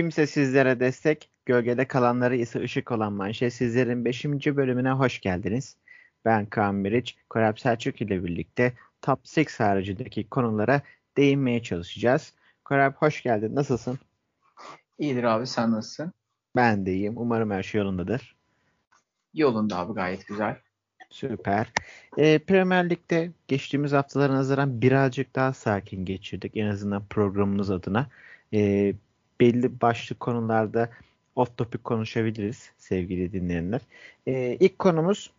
Kimse sizlere destek, gölgede kalanları ise ışık olan manşet sizlerin 5. bölümüne hoş geldiniz. Ben Kaan Meriç, Korap Selçuk ile birlikte Top 6 haricindeki konulara değinmeye çalışacağız. Korap hoş geldin, nasılsın? İyidir abi, sen nasılsın? Ben de iyiyim, umarım her şey yolundadır. Yolunda abi, gayet güzel. Süper. Ee, Premier Lig'de geçtiğimiz haftalara nazaran birazcık daha sakin geçirdik. En azından programımız adına. Ee, belli başlı konularda off topic konuşabiliriz sevgili dinleyenler. Ee, ilk konumuz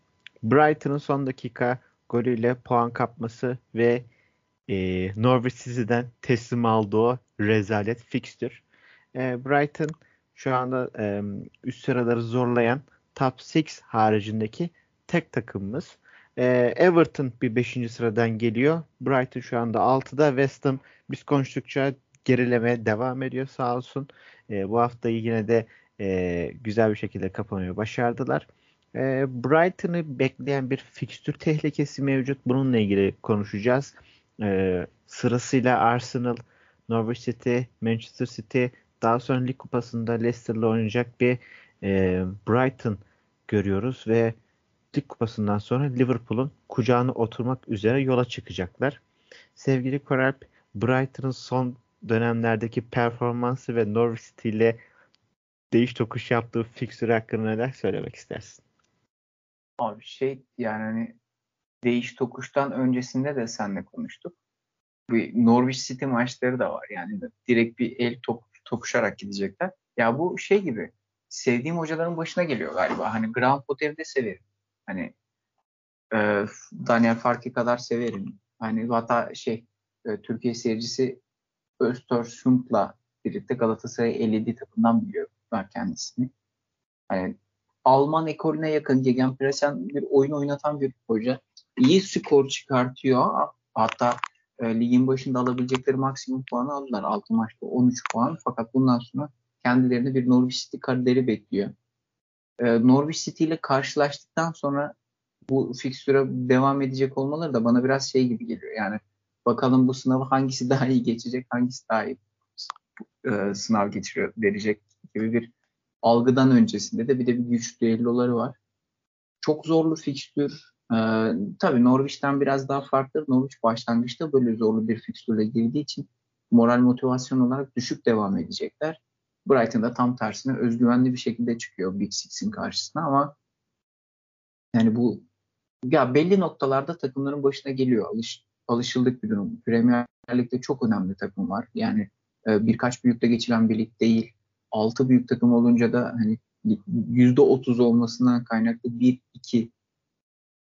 Brighton'ın son dakika golüyle puan kapması ve e, Norwich City'den teslim aldığı rezalet fixtür. E, Brighton şu anda e, üst sıraları zorlayan top 6 haricindeki tek takımımız. E, Everton bir 5. sıradan geliyor. Brighton şu anda 6'da. West Ham biz konuştukça gerilemeye devam ediyor sağ olsun. E, bu haftayı yine de e, güzel bir şekilde kapamayı başardılar. E, Brighton'ı bekleyen bir fikstür tehlikesi mevcut. Bununla ilgili konuşacağız. E, sırasıyla Arsenal, Norwich City, Manchester City, daha sonra Lig Kupası'nda Leicester'la oynayacak bir e, Brighton görüyoruz ve Lig Kupası'ndan sonra Liverpool'un kucağına oturmak üzere yola çıkacaklar. Sevgili Koralp, Brighton'ın son dönemlerdeki performansı ve Norwich City ile değiş tokuş yaptığı fixture hakkında neler söylemek istersin? Abi şey yani hani değiş tokuştan öncesinde de seninle konuştuk. Bir Norwich City maçları da var yani direkt bir el top, tokuşarak gidecekler. Ya bu şey gibi sevdiğim hocaların başına geliyor galiba. Hani Graham Potter'i de severim. Hani e, Daniel Fark'ı kadar severim. Hani hatta şey e, Türkiye seyircisi Östersund'la birlikte Galatasaray 57 takımdan biliyor ben kendisini. Yani Alman ekolüne yakın gegenpressen bir oyun oynatan bir hoca. İyi skor çıkartıyor. Hatta e, ligin başında alabilecekleri maksimum puanı aldılar. 6 maçta 13 puan. Fakat bundan sonra kendilerini bir Norwich City kariyeri bekliyor. E, Norwich City ile karşılaştıktan sonra bu fikstüre devam edecek olmaları da bana biraz şey gibi geliyor. Yani bakalım bu sınavı hangisi daha iyi geçecek, hangisi daha iyi e, sınav geçiriyor, verecek gibi bir algıdan öncesinde de bir de bir güç düelloları var. Çok zorlu fikstür. Ee, tabii Norwich'ten biraz daha farklı. Norwich başlangıçta böyle zorlu bir fikstürle girdiği için moral motivasyon olarak düşük devam edecekler. Brighton da tam tersine özgüvenli bir şekilde çıkıyor Big Six'in karşısına ama yani bu ya belli noktalarda takımların başına geliyor. Alış, alışıldık bir durum. Premier Lig'de çok önemli takım var. Yani e, birkaç büyükte geçilen bir lig değil. Altı büyük takım olunca da hani yüzde otuz olmasından kaynaklı bir iki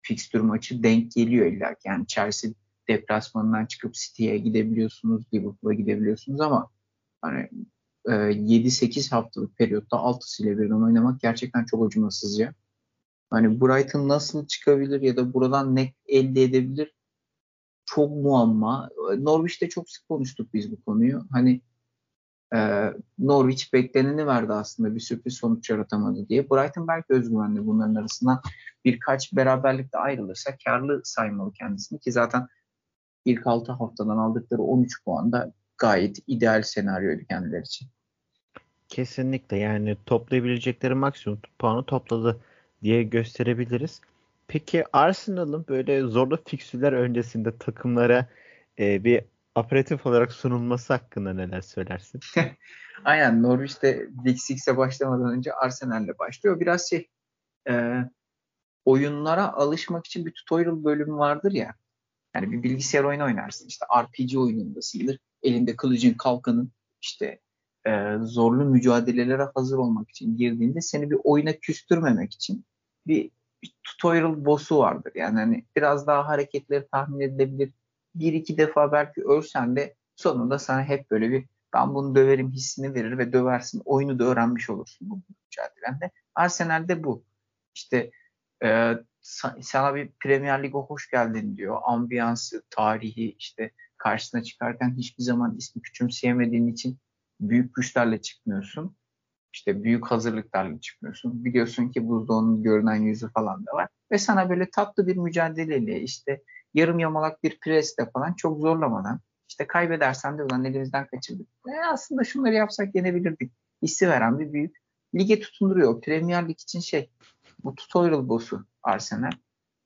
fikstür maçı denk geliyor illa ki. Yani Chelsea deplasmanından çıkıp City'ye gidebiliyorsunuz, Liverpool'a gidebiliyorsunuz ama hani e, 7-8 haftalık periyotta altısıyla birden oynamak gerçekten çok acımasızca. Hani Brighton nasıl çıkabilir ya da buradan ne elde edebilir çok muamma. Norwich'te çok sık konuştuk biz bu konuyu. Hani e, Norwich bekleneni verdi aslında bir sürpriz sonuç yaratamadı diye. Brighton belki özgüvenli bunların arasından birkaç beraberlikte ayrılırsa karlı saymalı kendisini ki zaten ilk 6 haftadan aldıkları 13 puan da gayet ideal senaryoydu kendileri için. Kesinlikle yani toplayabilecekleri maksimum puanı topladı diye gösterebiliriz. Peki Arsenal'ın böyle zorlu fiksürler öncesinde takımlara e, bir aperatif olarak sunulması hakkında neler söylersin? Aynen Norwich'te Big Six'e başlamadan önce Arsenal'le başlıyor. Biraz şey e, oyunlara alışmak için bir tutorial bölümü vardır ya. Yani bir bilgisayar oyunu oynarsın. İşte RPG oyunundasındır. Elinde kılıcın, kalkanın işte e, zorlu mücadelelere hazır olmak için girdiğinde seni bir oyuna küstürmemek için bir, bir tutorial boss'u vardır. Yani hani biraz daha hareketleri tahmin edilebilir. Bir iki defa belki ölsen de sonunda sana hep böyle bir ben bunu döverim hissini verir ve döversin. Oyunu da öğrenmiş olursun bu mücadelende. Arsenal'de bu. İşte e, sana bir Premier Lig'e hoş geldin diyor. Ambiyansı, tarihi işte karşısına çıkarken hiçbir zaman ismi küçümseyemediğin için büyük güçlerle çıkmıyorsun. İşte büyük hazırlıklarla çıkmıyorsun. Biliyorsun ki onun görünen yüzü falan da var. Ve sana böyle tatlı bir mücadeleyle işte yarım yamalak bir presle falan çok zorlamadan işte kaybedersen de ulan elimizden kaçırdık. E aslında şunları yapsak yenebilirdik hissi veren bir büyük. Lige tutunduruyor. Premier Lig için şey bu tutorial boss'u Arsenal.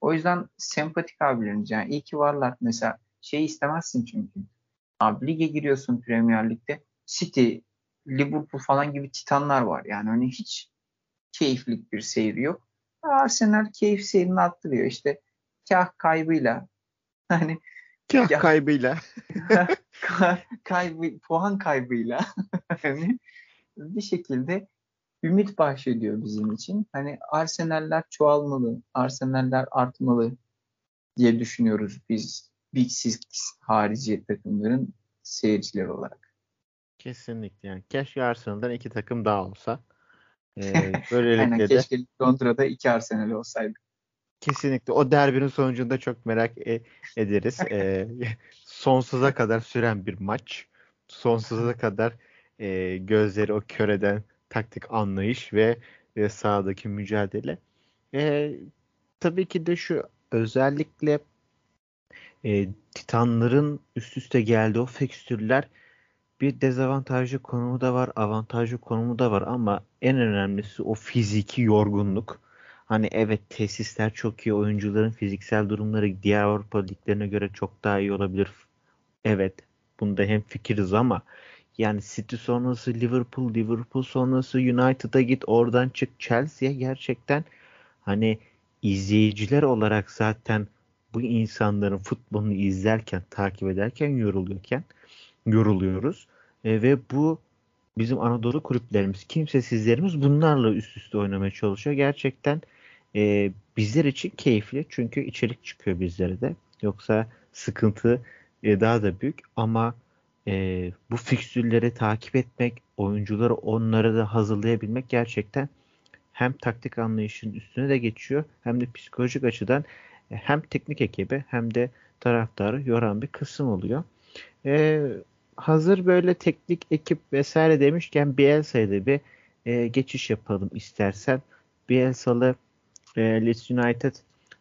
O yüzden sempatik abilerimiz yani iyi ki varlar. Mesela şey istemezsin çünkü. Abi lige giriyorsun Premier Lig'de. City, Liverpool falan gibi titanlar var. Yani hani hiç keyiflik bir seyir yok. Arsenal keyif seyrini arttırıyor. İşte kah kaybıyla hani kah ya, kaybıyla kaybı, puan kaybıyla hani bir şekilde ümit bahşediyor bizim için. Hani Arsenaller çoğalmalı, Arsenaller artmalı diye düşünüyoruz biz Big Six harici takımların seyirciler olarak. Kesinlikle yani. Keşke Arsenal'dan iki takım daha olsa. Ee, böylelikle Aynen, de keşke Londra'da iki Arsenal olsaydı. Kesinlikle. O derbinin sonucunda çok merak e- ederiz. Ee, sonsuza kadar süren bir maç. Sonsuza kadar e, gözleri o köreden taktik anlayış ve, ve sahadaki mücadele. E, tabii ki de şu özellikle e, Titanların üst üste geldiği o fikstürler bir dezavantajlı konumu da var, avantajlı konumu da var ama en önemlisi o fiziki yorgunluk. Hani evet tesisler çok iyi, oyuncuların fiziksel durumları diğer Avrupa liglerine göre çok daha iyi olabilir. Evet, bunda hem fikiriz ama yani City sonrası Liverpool, Liverpool sonrası United'a git oradan çık Chelsea'ye gerçekten hani izleyiciler olarak zaten bu insanların futbolunu izlerken, takip ederken yoruluyorken yoruluyoruz. E, ve bu bizim Anadolu kulüplerimiz, kimsesizlerimiz bunlarla üst üste oynamaya çalışıyor. Gerçekten e, bizler için keyifli çünkü içerik çıkıyor bizlere de. Yoksa sıkıntı e, daha da büyük ama e, bu fikstürleri takip etmek, oyuncuları onlara da hazırlayabilmek gerçekten hem taktik anlayışının üstüne de geçiyor hem de psikolojik açıdan hem teknik ekibi hem de taraftarı yoran bir kısım oluyor. E, hazır böyle teknik ekip vesaire demişken Bielsa'ya bir e, geçiş yapalım istersen. Bielsa'lı e, Leeds United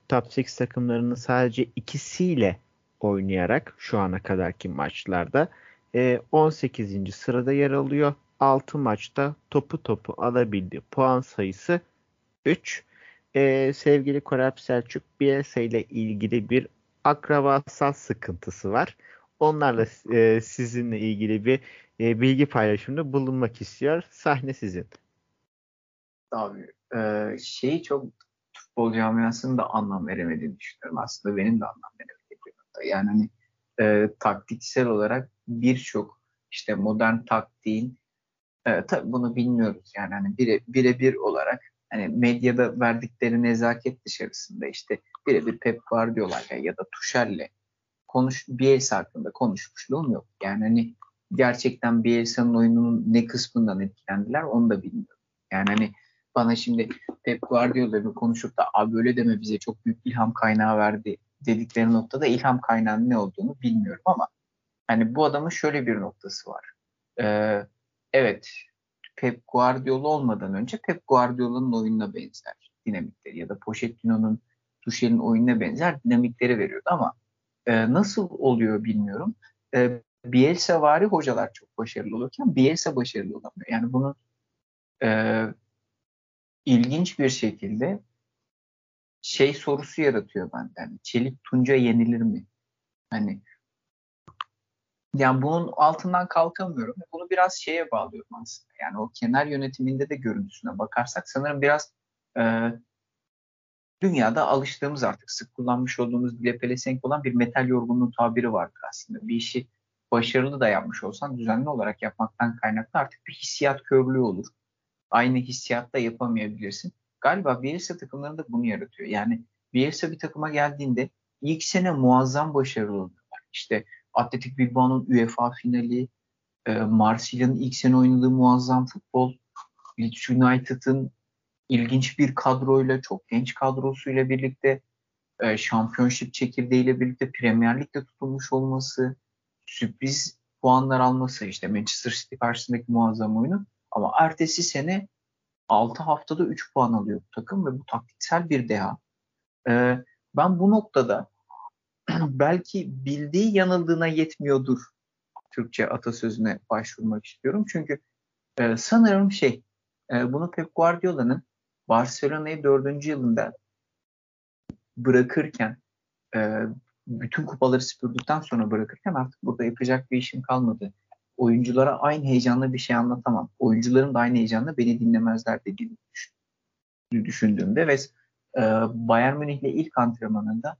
Top 6 takımlarının sadece ikisiyle oynayarak şu ana kadarki maçlarda e, 18. sırada yer alıyor. 6 maçta topu topu alabildi. Puan sayısı 3. E, sevgili Korap Selçuk Bielsa ile ilgili bir akrabasal sıkıntısı var. Onlarla e, sizinle ilgili bir e, bilgi paylaşımında bulunmak istiyor. Sahne sizin. Abi e, şeyi çok futbol camiasının da anlam veremediğini düşünüyorum. Aslında benim de anlam veremediğim Yani hani e, taktiksel olarak birçok işte modern taktiğin e, tabii bunu bilmiyoruz yani hani bire, birebir olarak hani medyada verdikleri nezaket dışarısında işte birebir Pep Guardiola ya da Tuchel'le konuş Bielsa hakkında konuşmuşluğum yok. Yani hani gerçekten Bielsa'nın oyununun ne kısmından etkilendiler onu da bilmiyorum. Yani hani bana şimdi Pep Guardiola'yı konuşup da abi öyle deme bize çok büyük ilham kaynağı verdi dedikleri noktada ilham kaynağının ne olduğunu bilmiyorum ama hani bu adamın şöyle bir noktası var. Ee, evet Pep Guardiola olmadan önce Pep Guardiola'nın oyununa benzer dinamikleri ya da Pochettino'nun Tuchel'in oyununa benzer dinamikleri veriyordu ama e, nasıl oluyor bilmiyorum. E, Bielsa vari hocalar çok başarılı olurken Bielsa başarılı olamıyor. Yani bunu e, ilginç bir şekilde şey sorusu yaratıyor bende. Yani Çelik Tunca yenilir mi? Hani yani bunun altından kalkamıyorum. Bunu biraz şeye bağlıyorum aslında. Yani o kenar yönetiminde de görüntüsüne bakarsak sanırım biraz e, dünyada alıştığımız artık sık kullanmış olduğumuz dile pelesenk olan bir metal yorgunluğu tabiri vardır aslında. Bir işi başarılı da yapmış olsan düzenli olarak yapmaktan kaynaklı artık bir hissiyat körlüğü olur. Aynı hissiyatta yapamayabilirsin. Galiba Bielsa takımlarında bunu yaratıyor. Yani Bielsa bir takıma geldiğinde ilk sene muazzam başarılı oluyorlar. İşte Atletik Bilbao'nun UEFA finali, e, Marsilya'nın ilk sene oynadığı muazzam futbol, Leeds United'ın ilginç bir kadroyla, çok genç kadrosuyla birlikte e, şampiyonşip çekirdeğiyle birlikte Premier Lig'de tutulmuş olması, sürpriz puanlar alması işte Manchester City karşısındaki muazzam oyunu ama ertesi sene 6 haftada 3 puan alıyor bu takım ve bu taktiksel bir deha. E, ben bu noktada belki bildiği yanıldığına yetmiyordur Türkçe atasözüne başvurmak istiyorum. Çünkü Ee, sanırım şey e, bunu Pep Guardiola'nın Barcelona'yı dördüncü yılında bırakırken e, bütün kupaları süpürdükten sonra bırakırken artık burada yapacak bir işim kalmadı. Oyunculara aynı heyecanla bir şey anlatamam. Oyuncuların da aynı heyecanla beni dinlemezler dediğini düşündüğümde ve e, Bayern Münih'le ilk antrenmanında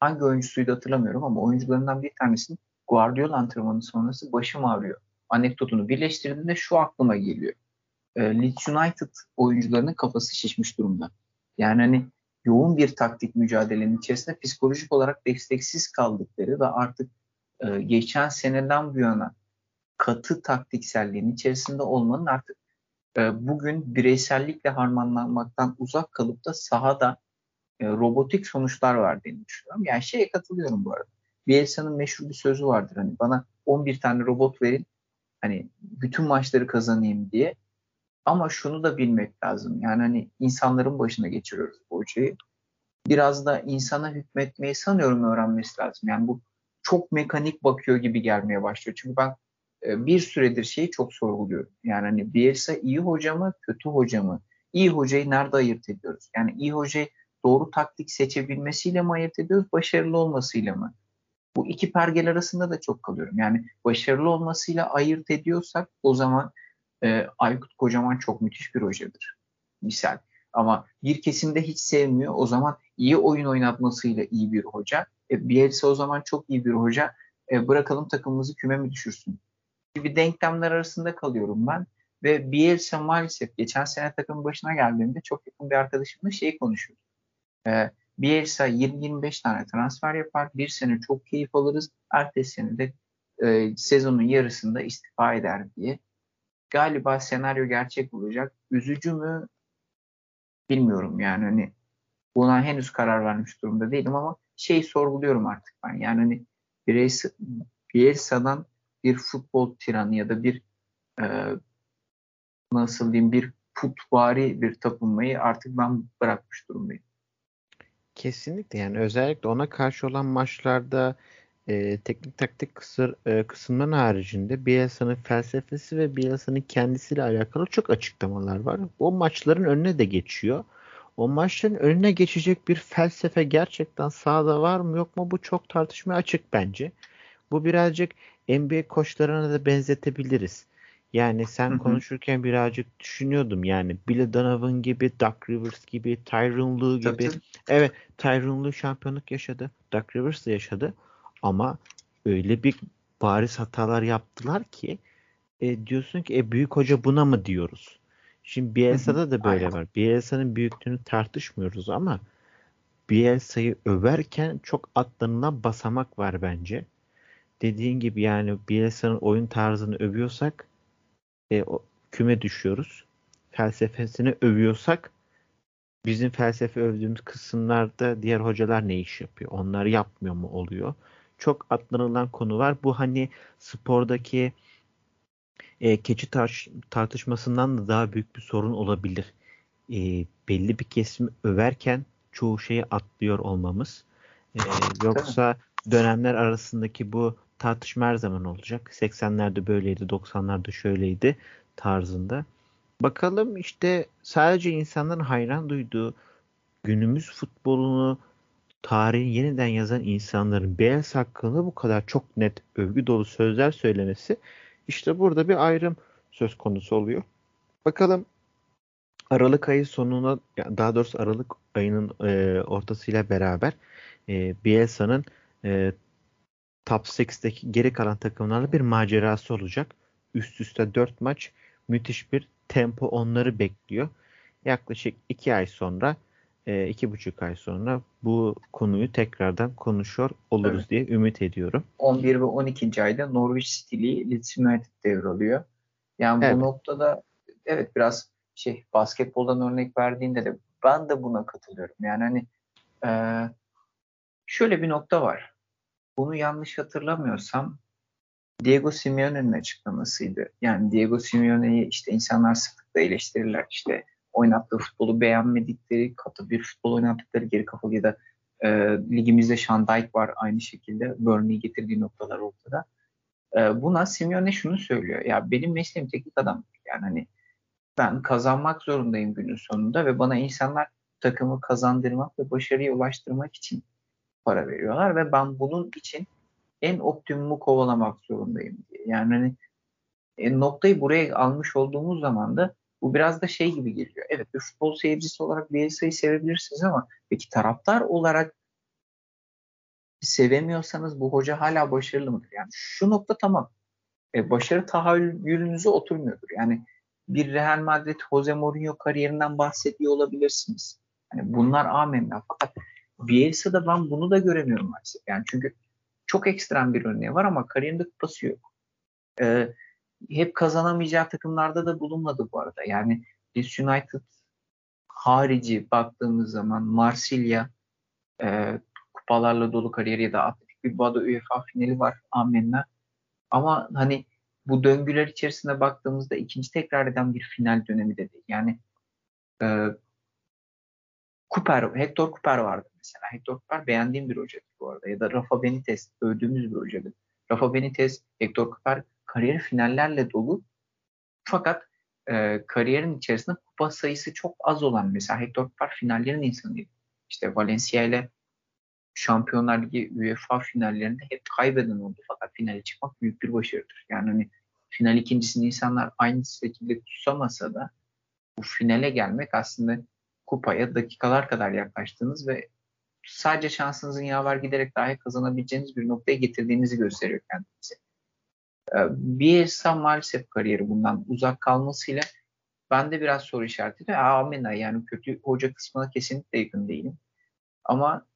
hangi oyuncusuydu hatırlamıyorum ama oyuncularından bir tanesinin Guardiola antrenmanı sonrası başım ağrıyor. Anekdotunu birleştirdiğinde şu aklıma geliyor. E, Leeds United oyuncularının kafası şişmiş durumda. Yani hani yoğun bir taktik mücadelenin içerisinde psikolojik olarak desteksiz kaldıkları ve artık e, geçen seneden bu yana katı taktikselliğin içerisinde olmanın artık e, bugün bireysellikle harmanlanmaktan uzak kalıp da sahada e, robotik sonuçlar verdiğini düşünüyorum. Yani şeye katılıyorum bu arada. Bielsa'nın meşhur bir sözü vardır hani bana 11 tane robot verin hani bütün maçları kazanayım diye. Ama şunu da bilmek lazım. Yani hani insanların başına geçiriyoruz bu hocayı. Biraz da insana hükmetmeyi sanıyorum öğrenmesi lazım. Yani bu çok mekanik bakıyor gibi gelmeye başlıyor. Çünkü ben e, bir süredir şeyi çok sorguluyorum. Yani hani Bielsa iyi hoca mı, kötü hoca mı? İyi hocayı nerede ayırt ediyoruz? Yani iyi hocayı doğru taktik seçebilmesiyle mi ayırt ediyoruz, başarılı olmasıyla mı? Bu iki pergel arasında da çok kalıyorum. Yani başarılı olmasıyla ayırt ediyorsak o zaman e, Aykut Kocaman çok müthiş bir hocadır. Misal. Ama bir kesimde hiç sevmiyor. O zaman iyi oyun oynatmasıyla iyi bir hoca. E, Bielsa o zaman çok iyi bir hoca. E, bırakalım takımımızı küme mi düşürsün? Gibi denklemler arasında kalıyorum ben. Ve Bielsa maalesef geçen sene takımın başına geldiğinde çok yakın bir arkadaşımla şey konuşuyordu. E, Bielsa 20-25 tane transfer yapar. Bir sene çok keyif alırız. Ertesi sene de e, sezonun yarısında istifa eder diye. Galiba senaryo gerçek olacak. Üzücü mü? Bilmiyorum yani hani buna henüz karar vermiş durumda değilim ama şey sorguluyorum artık ben. Yani hani bireysel Bielsa'dan bir futbol tiranı ya da bir e, nasıl diyeyim bir putvari bir tapınmayı artık ben bırakmış durumdayım. Kesinlikle yani özellikle ona karşı olan maçlarda e, teknik taktik kısır, e, kısımların haricinde Bielsa'nın felsefesi ve Bielsa'nın kendisiyle alakalı çok açıklamalar var. O maçların önüne de geçiyor. O maçların önüne geçecek bir felsefe gerçekten sahada var mı yok mu bu çok tartışmaya açık bence. Bu birazcık NBA koçlarına da benzetebiliriz. Yani sen konuşurken birazcık düşünüyordum yani Billy Donovan gibi, Doug Rivers gibi, Tyron Lue gibi. Tabii. Evet, Tyron Lue şampiyonluk yaşadı. Doug Rivers de yaşadı. Ama öyle bir bariz hatalar yaptılar ki e, diyorsun ki e, büyük hoca buna mı diyoruz? Şimdi Bielsa'da da böyle var. Bielsa'nın büyüklüğünü tartışmıyoruz ama Bielsa'yı överken çok atlanılan basamak var bence. Dediğin gibi yani Bielsa'nın oyun tarzını övüyorsak e, o, küme düşüyoruz. Felsefesini övüyorsak bizim felsefe övdüğümüz kısımlarda diğer hocalar ne iş yapıyor? Onlar yapmıyor mu oluyor? Çok atlanılan konu var. Bu hani spordaki e, keçi tar- tartışmasından da daha büyük bir sorun olabilir. E, belli bir kesim överken çoğu şeyi atlıyor olmamız. E, yoksa dönemler arasındaki bu tartışma her zaman olacak. 80'lerde böyleydi, 90'larda şöyleydi tarzında. Bakalım işte sadece insanların hayran duyduğu günümüz futbolunu tarihin yeniden yazan insanların Bielsa hakkında bu kadar çok net övgü dolu sözler söylemesi işte burada bir ayrım söz konusu oluyor. Bakalım Aralık ayı sonuna daha doğrusu Aralık ayının e, ortasıyla beraber e, Bielsa'nın e, Top 6'deki geri kalan takımlarla bir macerası olacak. Üst üste 4 maç müthiş bir tempo onları bekliyor. Yaklaşık 2 ay sonra e, iki buçuk ay sonra bu konuyu tekrardan konuşuyor oluruz evet. diye ümit ediyorum. 11 ve 12. ayda Norwich City'li Leeds United devralıyor. Yani evet. bu noktada evet biraz şey basketboldan örnek verdiğinde de ben de buna katılıyorum. Yani hani e, şöyle bir nokta var. Bunu yanlış hatırlamıyorsam Diego Simeone'nin açıklamasıydı. Yani Diego Simeone'yi işte insanlar sıklıkla eleştirirler. İşte oynattığı futbolu beğenmedikleri, katı bir futbol oynattıkları geri kafalı ya da e, ligimizde Sean Dyke var aynı şekilde. Burnley'i getirdiği noktalar ortada. E, buna Simeone şunu söylüyor. Ya benim mesleğim teknik adam. Yani hani ben kazanmak zorundayım günün sonunda ve bana insanlar takımı kazandırmak ve başarıya ulaştırmak için para veriyorlar ve ben bunun için en optimumu kovalamak zorundayım diye. Yani hani e, noktayı buraya almış olduğumuz zaman da bu biraz da şey gibi geliyor. Evet bir futbol seyircisi olarak Bielsa'yı sevebilirsiniz ama peki taraftar olarak sevemiyorsanız bu hoca hala başarılı mıdır? Yani şu nokta tamam. E, başarı tahayyülünüze oturmuyordur. Yani bir Real Madrid Jose Mourinho kariyerinden bahsediyor olabilirsiniz. Yani bunlar amenna. Fakat Bielsa'da ben bunu da göremiyorum maalesef. Yani çünkü çok ekstrem bir örneği var ama kariyerinde kupası yok. Ee, hep kazanamayacağı takımlarda da bulunmadı bu arada. Yani Leeds United harici baktığımız zaman Marsilya e, kupalarla dolu kariyeri ya da Atletik Bilbao'da UEFA finali var amenna. Ama hani bu döngüler içerisinde baktığımızda ikinci tekrar eden bir final dönemi de. Yani e, Cooper, Hector Cooper vardı mesela. Hector Cooper beğendiğim bir hocadır bu arada. Ya da Rafa Benitez övdüğümüz bir hocadır. Rafa Benitez, Hector Cooper kariyeri finallerle dolu. Fakat e, kariyerin içerisinde kupa sayısı çok az olan mesela Hector Cooper finallerin insanıydı. İşte Valencia ile Şampiyonlar Ligi UEFA finallerinde hep kaybeden oldu fakat finale çıkmak büyük bir başarıdır. Yani hani final ikincisini insanlar aynı şekilde tutamasa da bu finale gelmek aslında kupaya dakikalar kadar yaklaştığınız ve sadece şansınızın yaver giderek dahi kazanabileceğiniz bir noktaya getirdiğinizi gösteriyor kendinizi. Ee, Bielsa maalesef kariyeri bundan uzak kalmasıyla ben de biraz soru işareti ve amenna yani kötü hoca kısmına kesinlikle yakın değilim. Ama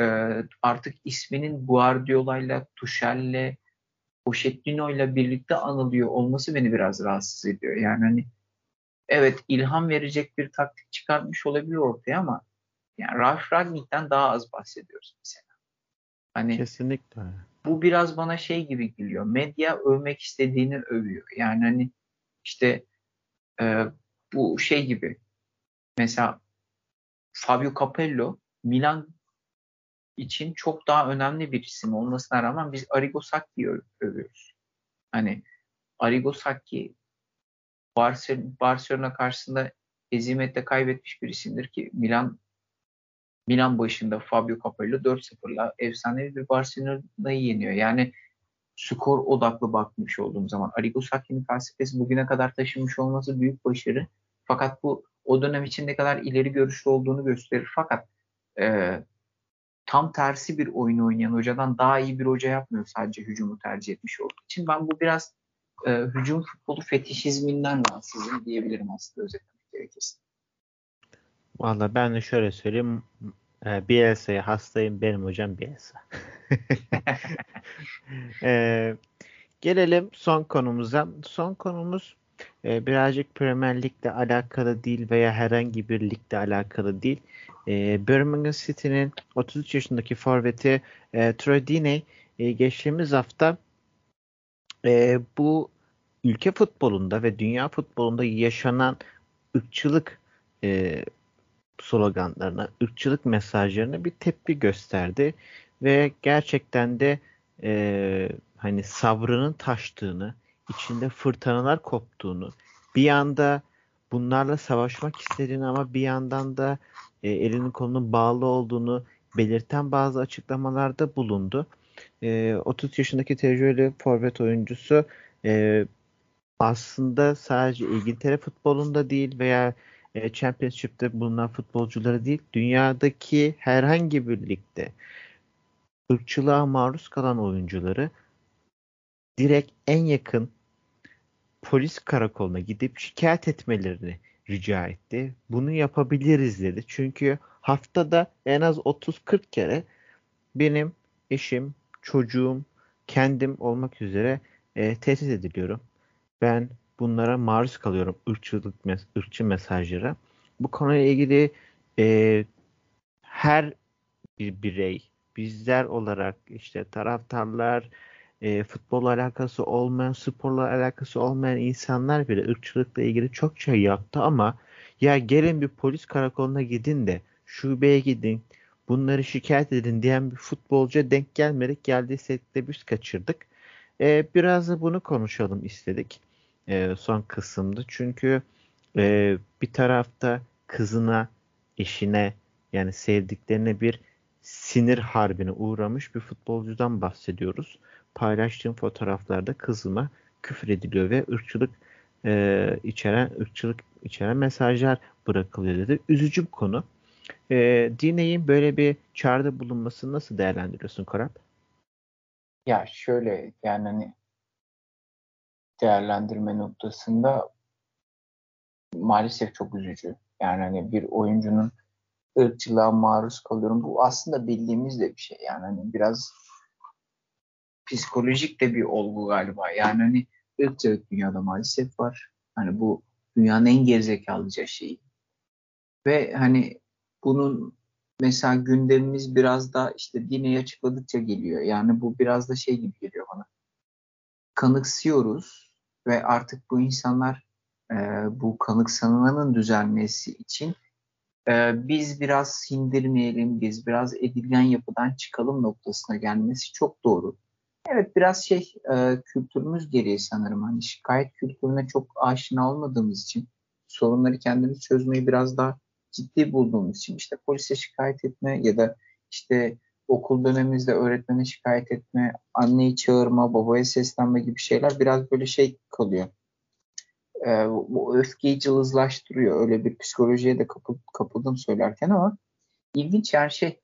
e, artık isminin Guardiola'yla, Tuchel'le, Pochettino'yla birlikte anılıyor olması beni biraz rahatsız ediyor. Yani hani evet ilham verecek bir taktik çıkartmış olabilir ortaya ama yani Ralf Ragnick'ten daha az bahsediyoruz mesela. Hani Kesinlikle. Bu biraz bana şey gibi geliyor. Medya övmek istediğini övüyor. Yani hani işte e, bu şey gibi mesela Fabio Capello Milan için çok daha önemli bir isim olmasına rağmen biz Arrigo Sacchi'yi övüyoruz. Hani Arrigo Sacchi Barcelona karşısında ezimette kaybetmiş bir isimdir ki Milan Milan başında Fabio Capello 4-0'la efsanevi bir Barcelona'yı yeniyor. Yani skor odaklı bakmış olduğum zaman Arrigo Sacchi'nin felsefesi bugüne kadar taşınmış olması büyük başarı. Fakat bu o dönem için ne kadar ileri görüşlü olduğunu gösterir. Fakat e, tam tersi bir oyun oynayan hocadan daha iyi bir hoca yapmıyor sadece hücumu tercih etmiş olduğu için. Ben bu biraz e, hücum futbolu fetişizminden rahatsızım diyebilirim aslında özetlemek gerekirse. Valla ben de şöyle söyleyeyim. E, Bielsa'ya hastayım. Benim hocam Bielsa. e, gelelim son konumuza. Son konumuz e, birazcık Premier Lig'le alakalı değil veya herhangi bir ligde alakalı değil. E, Birmingham City'nin 33 yaşındaki forveti e, Troy Deeney e, geçtiğimiz hafta e, bu ülke futbolunda ve dünya futbolunda yaşanan ırkçılık e, sloganlarına, ırkçılık mesajlarına bir tepki gösterdi ve gerçekten de e, hani sabrının taştığını, içinde fırtınalar koptuğunu, bir yanda bunlarla savaşmak istediğini ama bir yandan da e, elinin kolunun bağlı olduğunu belirten bazı açıklamalarda bulundu. E, 30 yaşındaki tecrübeli forvet oyuncusu e, aslında sadece İngiltere futbolunda değil veya e, Championship'te bulunan futbolcuları değil, dünyadaki herhangi bir ligde ırkçılığa maruz kalan oyuncuları direkt en yakın polis karakoluna gidip şikayet etmelerini rica etti. Bunu yapabiliriz dedi. Çünkü haftada en az 30-40 kere benim eşim, çocuğum, kendim olmak üzere e, tehdit ediliyorum. Ben bunlara maruz kalıyorum ırkçılık ırkçı mesajlara. Bu konuyla ilgili e, her bir birey bizler olarak işte taraftarlar e, futbol alakası olmayan sporla alakası olmayan insanlar bile ırkçılıkla ilgili çok şey yaptı ama ya gelin bir polis karakoluna gidin de şubeye gidin bunları şikayet edin diyen bir futbolcuya denk gelmedik. Geldiysek de biz kaçırdık. E, biraz da bunu konuşalım istedik. E, son kısımdı. Çünkü e, bir tarafta kızına, eşine yani sevdiklerine bir sinir harbine uğramış bir futbolcudan bahsediyoruz. Paylaştığım fotoğraflarda kızıma küfür ediliyor ve ırkçılık e, içeren ırkçılık içeren mesajlar bırakılıyor dedi. Üzücü bir konu. E, Dine'nin böyle bir çağrıda bulunmasını nasıl değerlendiriyorsun Korap? Ya şöyle yani hani değerlendirme noktasında maalesef çok üzücü. Yani hani bir oyuncunun ırkçılığa maruz kalıyorum. Bu aslında bildiğimiz de bir şey. Yani hani biraz psikolojik de bir olgu galiba. Yani hani ırkçılık dünyada maalesef var. Hani bu dünyanın en gerizekalıca şeyi. Ve hani bunun mesela gündemimiz biraz da işte Dine'yi açıkladıkça geliyor. Yani bu biraz da şey gibi geliyor bana. Kanıksıyoruz ve artık bu insanlar e, bu kanıksananın düzelmesi için e, biz biraz sindirmeyelim, biz biraz edilgen yapıdan çıkalım noktasına gelmesi çok doğru. Evet biraz şey e, kültürümüz gereği sanırım. Hani şikayet kültürüne çok aşina olmadığımız için sorunları kendimiz çözmeyi biraz daha ciddi bulduğumuz için işte polise şikayet etme ya da işte okul dönemimizde öğretmene şikayet etme, anneyi çağırma, babaya seslenme gibi şeyler biraz böyle şey kalıyor. Ee, bu öfkeyi cılızlaştırıyor. Öyle bir psikolojiye de kapı, kapıldım söylerken ama ilginç yani şey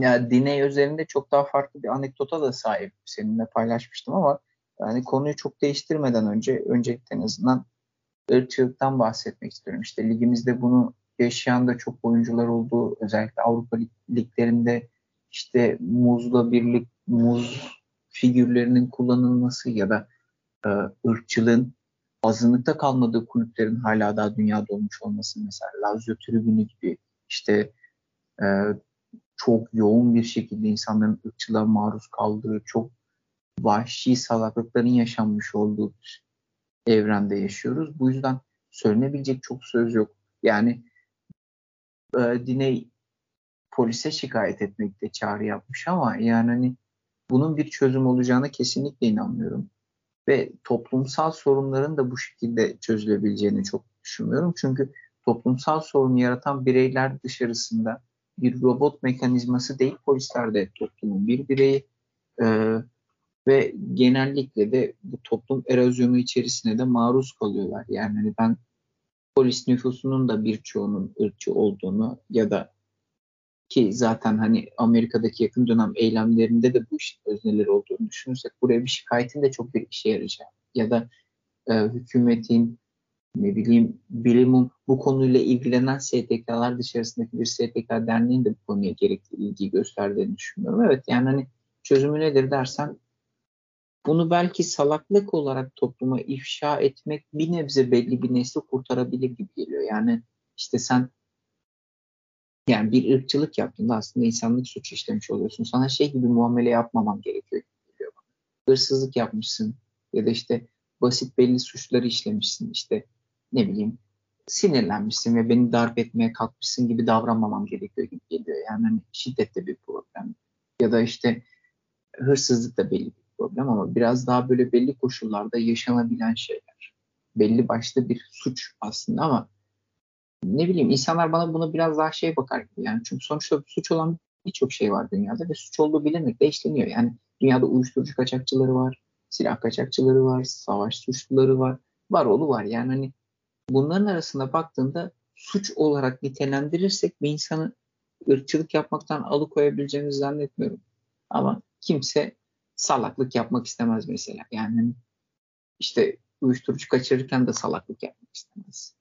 ya Diney üzerinde çok daha farklı bir anekdota da sahip. Seninle paylaşmıştım ama yani konuyu çok değiştirmeden önce öncelikle en azından ırkçılıktan bahsetmek istiyorum. İşte ligimizde bunu yaşayan da çok oyuncular oldu. Özellikle Avrupa liglerinde işte muzla birlik muz figürlerinin kullanılması ya da e, ırkçılığın azınlıkta kalmadığı kulüplerin hala daha dünyada olmuş olması mesela Lazio tribünü gibi işte e, çok yoğun bir şekilde insanların ırkçılığa maruz kaldığı, çok vahşi salaklıkların yaşanmış olduğu evrende yaşıyoruz. Bu yüzden söylenebilecek çok söz yok. Yani e, Diney polise şikayet etmekte çağrı yapmış ama yani hani bunun bir çözüm olacağına kesinlikle inanmıyorum. Ve toplumsal sorunların da bu şekilde çözülebileceğini çok düşünmüyorum. Çünkü toplumsal sorunu yaratan bireyler dışarısında bir robot mekanizması değil polisler de toplumun bir bireyi e, ve genellikle de bu toplum erozyonu içerisine de maruz kalıyorlar. Yani hani ben polis nüfusunun da birçoğunun ırkçı olduğunu ya da ki zaten hani Amerika'daki yakın dönem eylemlerinde de bu işin özneleri olduğunu düşünürsek buraya bir şikayetin de çok bir işe yarayacak. Ya da e, hükümetin ne bileyim bilimum bu konuyla ilgilenen STK'lar dışarısındaki bir STK derneğin de bu konuya gerekli ilgi gösterdiğini düşünüyorum. Evet yani hani çözümü nedir dersen bunu belki salaklık olarak topluma ifşa etmek bir nebze belli bir nesli kurtarabilir gibi geliyor. Yani işte sen yani bir ırkçılık yaptığında aslında insanlık suçu işlemiş oluyorsun. Sana şey gibi muamele yapmamam gerekiyor gibi geliyor bana. Hırsızlık yapmışsın ya da işte basit belli suçları işlemişsin. İşte ne bileyim sinirlenmişsin ve beni darp etmeye kalkmışsın gibi davranmamam gerekiyor gibi geliyor. Yani hani şiddet de bir problem. Ya da işte hırsızlık da belli bir problem ama biraz daha böyle belli koşullarda yaşanabilen şeyler. Belli başlı bir suç aslında ama ne bileyim insanlar bana buna biraz daha şey bakar gibi. Yani çünkü sonuçta suç olan birçok şey var dünyada ve suç olduğu bilinmekle işleniyor. Yani dünyada uyuşturucu kaçakçıları var, silah kaçakçıları var, savaş suçluları var, var oğlu var. Yani hani bunların arasında baktığında suç olarak nitelendirirsek bir insanı ırkçılık yapmaktan alıkoyabileceğimizi zannetmiyorum. Ama kimse salaklık yapmak istemez mesela. Yani işte uyuşturucu kaçırırken de salaklık yapmak istemez.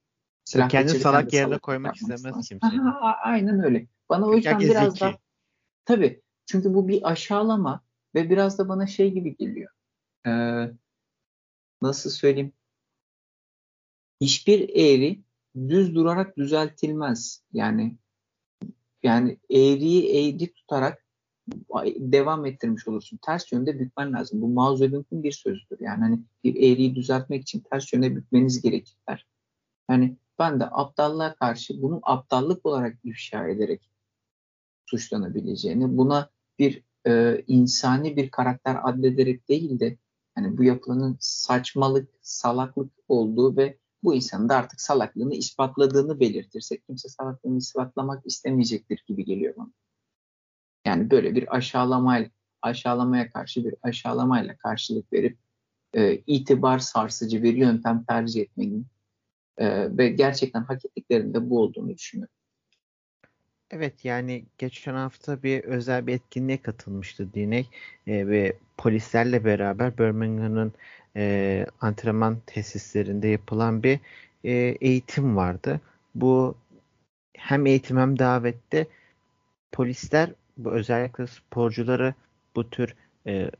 Silah Kendi salak yerine koymak istemez kimse. Aha, aynen öyle. Bana o yüzden biraz da tabii çünkü bu bir aşağılama ve biraz da bana şey gibi geliyor. Ee, nasıl söyleyeyim? hiçbir eğri düz durarak düzeltilmez. Yani yani eğriyi eğri tutarak devam ettirmiş olursun. Ters yönde bükmen lazım. Bu Mao Zedong'un bir sözüdür. Yani hani bir eğriyi düzeltmek için ters yönde bükmeniz gerekir der. Yani ben de aptallığa karşı bunu aptallık olarak ifşa ederek suçlanabileceğini, buna bir e, insani bir karakter adlederek değil de hani bu yapılanın saçmalık, salaklık olduğu ve bu insanın da artık salaklığını ispatladığını belirtirsek kimse salaklığını ispatlamak istemeyecektir gibi geliyor bana. Yani böyle bir aşağılamayla, aşağılamaya karşı bir aşağılamayla karşılık verip e, itibar sarsıcı bir yöntem tercih etmenin ve gerçekten hak ettiklerinde bu olduğunu düşünüyorum. Evet yani geçen hafta bir özel bir etkinliğe katılmıştı Diney e, ve polislerle beraber Birmingham'ın e, antrenman tesislerinde yapılan bir e, eğitim vardı. Bu hem eğitim hem davette polisler bu özellikle sporcuları bu tür e,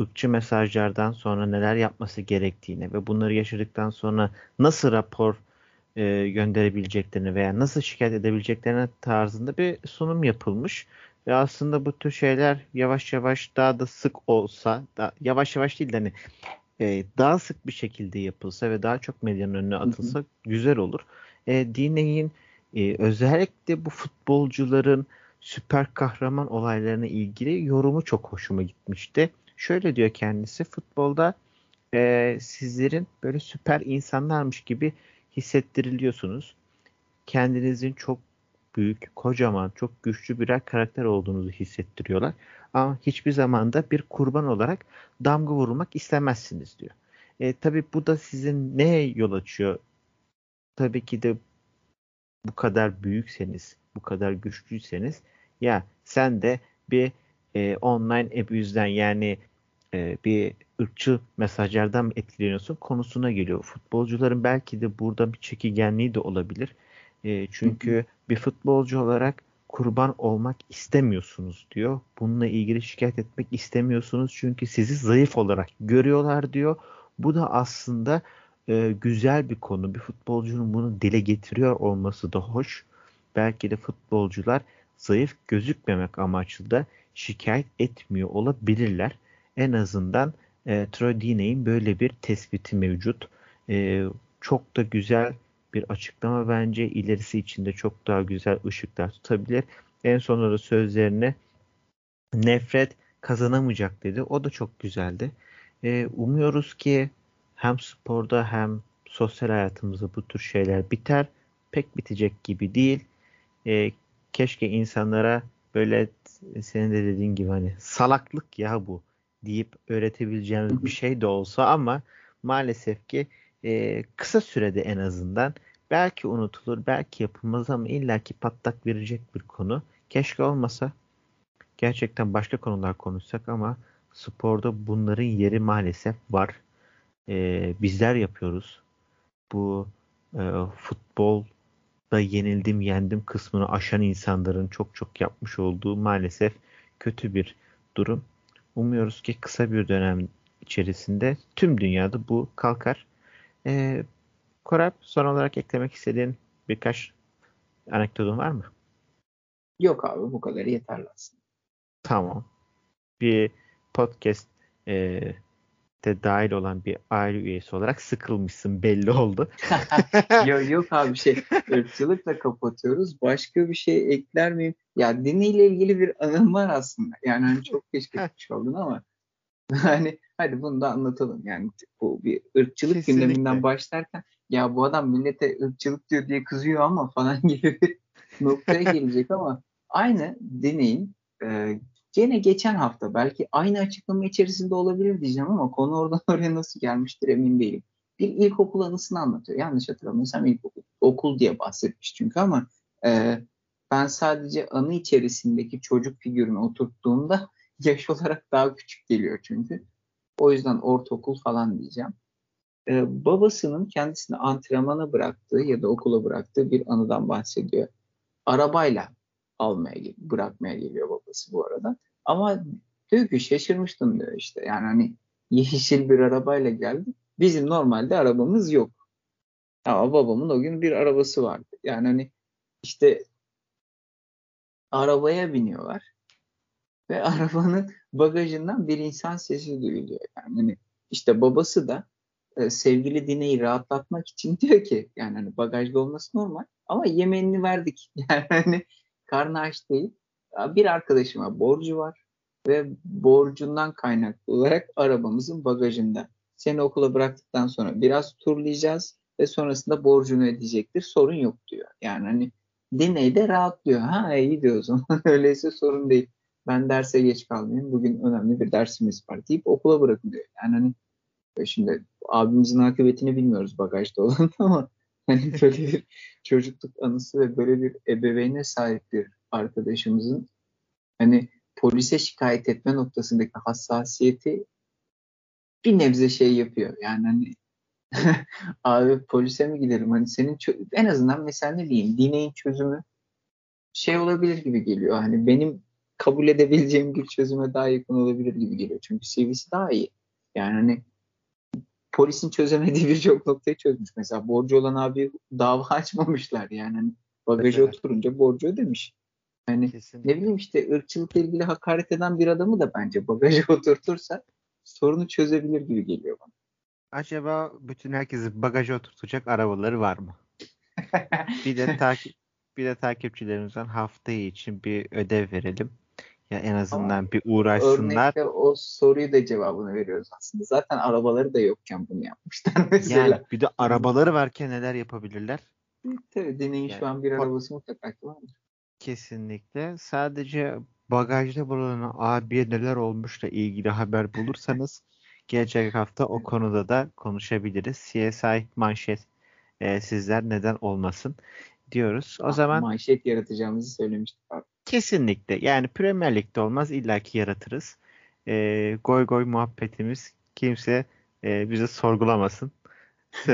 ırkçı mesajlardan sonra neler yapması gerektiğini ve bunları yaşadıktan sonra nasıl rapor e, gönderebileceklerini veya nasıl şikayet edebileceklerine tarzında bir sunum yapılmış. Ve aslında bu tür şeyler yavaş yavaş daha da sık olsa, da, yavaş yavaş değil de hani e, daha sık bir şekilde yapılsa ve daha çok medyanın önüne atılsa hı hı. güzel olur. E, Diney'in e, özellikle bu futbolcuların süper kahraman olaylarına ilgili yorumu çok hoşuma gitmişti. Şöyle diyor kendisi futbolda e, sizlerin böyle süper insanlarmış gibi hissettiriliyorsunuz. Kendinizin çok büyük, kocaman, çok güçlü birer karakter olduğunuzu hissettiriyorlar. Ama hiçbir zaman da bir kurban olarak damga vurmak istemezsiniz diyor. E, tabii bu da sizin ne yol açıyor? Tabii ki de bu kadar büyükseniz, bu kadar güçlüyseniz ya sen de bir e, online abuse'den yani e, bir ırkçı mesajlardan etkileniyorsun konusuna geliyor. Futbolcuların belki de burada bir çekigenliği de olabilir. E, çünkü bir futbolcu olarak kurban olmak istemiyorsunuz diyor. Bununla ilgili şikayet etmek istemiyorsunuz çünkü sizi zayıf olarak görüyorlar diyor. Bu da aslında e, güzel bir konu. Bir futbolcunun bunu dile getiriyor olması da hoş. Belki de futbolcular zayıf gözükmemek amaçlı da şikayet etmiyor olabilirler. En azından e, Troy Diney'in böyle bir tespiti mevcut. E, çok da güzel bir açıklama bence ilerisi içinde çok daha güzel ışıklar tutabilir. En sonunda da sözlerine nefret kazanamayacak dedi. O da çok güzeldi. E, umuyoruz ki hem sporda hem sosyal hayatımızda bu tür şeyler biter. Pek bitecek gibi değil. E, keşke insanlara böyle senin de dediğin gibi hani salaklık ya bu deyip öğretebileceğimiz bir şey de olsa ama maalesef ki e, kısa sürede en azından belki unutulur, belki yapılmaz ama illaki patlak verecek bir konu. Keşke olmasa gerçekten başka konular konuşsak ama sporda bunların yeri maalesef var. E, bizler yapıyoruz. Bu e, futbolda yenildim yendim kısmını aşan insanların çok çok yapmış olduğu maalesef kötü bir durum. Umuyoruz ki kısa bir dönem içerisinde tüm dünyada bu kalkar. Ee, Korap son olarak eklemek istediğin birkaç anekdotun var mı? Yok abi bu kadar yeterli aslında. Tamam. Bir podcast e, de dahil olan bir aile üyesi olarak sıkılmışsın belli oldu. yok, yok abi şey ırkçılıkla kapatıyoruz. Başka bir şey ekler miyim? Ya diniyle ilgili bir anım var aslında. Yani hani çok keşfetmiş oldun ama hani hadi bunu da anlatalım. Yani bu bir ırkçılık Kesinlikle. gündeminden başlarken ya bu adam millete ırkçılık diyor diye kızıyor ama falan gibi bir noktaya gelecek ama aynı deneyin e, Gene geçen hafta belki aynı açıklama içerisinde olabilir diyeceğim ama konu oradan oraya nasıl gelmiştir emin değilim. Bir ilkokul anısını anlatıyor. Yanlış hatırlamıyorsam ilkokul okul diye bahsetmiş çünkü ama e, ben sadece anı içerisindeki çocuk figürünü oturttuğumda yaş olarak daha küçük geliyor çünkü. O yüzden ortaokul falan diyeceğim. Ee, babasının kendisini antrenmana bıraktığı ya da okula bıraktığı bir anıdan bahsediyor. Arabayla almaya bırakmaya geliyor babası bu arada. Ama diyor ki şaşırmıştım diyor işte. Yani hani yeşil bir arabayla geldi. Bizim normalde arabamız yok. Ama babamın o gün bir arabası vardı. Yani hani işte arabaya biniyorlar ve arabanın bagajından bir insan sesi duyuluyor. Yani hani işte babası da e, sevgili Dine'yi rahatlatmak için diyor ki yani hani bagajda olması normal ama yemeğini verdik. Yani hani karnı aç değil. Bir arkadaşıma borcu var. ve borcundan kaynaklı olarak arabamızın bagajında. Seni okula bıraktıktan sonra biraz turlayacağız ve sonrasında borcunu ödeyecektir. Sorun yok diyor. Yani hani dinleyde rahatlıyor. Ha iyi diyor o. Öyleyse sorun değil. Ben derse geç kalmayayım. Bugün önemli bir dersimiz var deyip okula bırakılıyor. Yani hani e, şimdi abimizin akıbetini bilmiyoruz bagajda olan ama hani böyle bir çocukluk anısı ve böyle bir ebeveyne sahip bir arkadaşımızın hani polise şikayet etme noktasındaki hassasiyeti bir nebze şey yapıyor. Yani hani abi polise mi giderim? Hani senin en azından mesela ne diyeyim dineyin çözümü şey olabilir gibi geliyor. Hani benim kabul edebileceğim bir çözüme daha yakın olabilir gibi geliyor. Çünkü CV'si daha iyi. Yani hani polisin çözemediği birçok noktayı çözmüş. Mesela borcu olan abi dava açmamışlar. Yani hani bagajı evet. oturunca borcu ödemiş. Hani Kesinlikle. ne bileyim işte ırkçılıkla ilgili hakaret eden bir adamı da bence bagajı oturtursa sorunu çözebilir gibi geliyor bana. Acaba bütün herkesi bagaja oturtacak arabaları var mı? bir de takip bir de takipçilerimizden hafta için bir ödev verelim. Ya en azından Ama bir uğraşsınlar. Örnekte o soruyu da cevabını veriyoruz aslında. Zaten arabaları da yokken bunu yapmışlar mesela. Yani bir de arabaları varken neler yapabilirler? Tabii deneyin yani, şu an bir arabası mutlaka vardır. Kesinlikle. Sadece bagajda bulunan abiye neler olmuşla ilgili haber bulursanız gelecek hafta o konuda da konuşabiliriz. CSI manşet e, sizler neden olmasın diyoruz. O ah, zaman manşet yaratacağımızı söylemiştik abi. Kesinlikle. Yani Premier Lig'de olmaz illaki yaratırız. E, goy goy muhabbetimiz kimse e, bize sorgulamasın.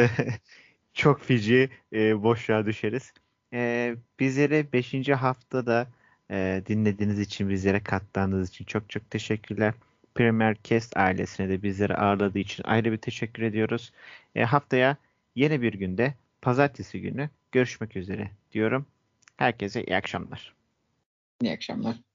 Çok feci e, boşluğa düşeriz. E, bizleri 5. haftada e, dinlediğiniz için, bizlere kattığınız için çok çok teşekkürler. Premier Cast ailesine de bizleri ağırladığı için ayrı bir teşekkür ediyoruz. E, haftaya yeni bir günde, pazartesi günü görüşmek üzere diyorum. Herkese iyi akşamlar. İyi akşamlar.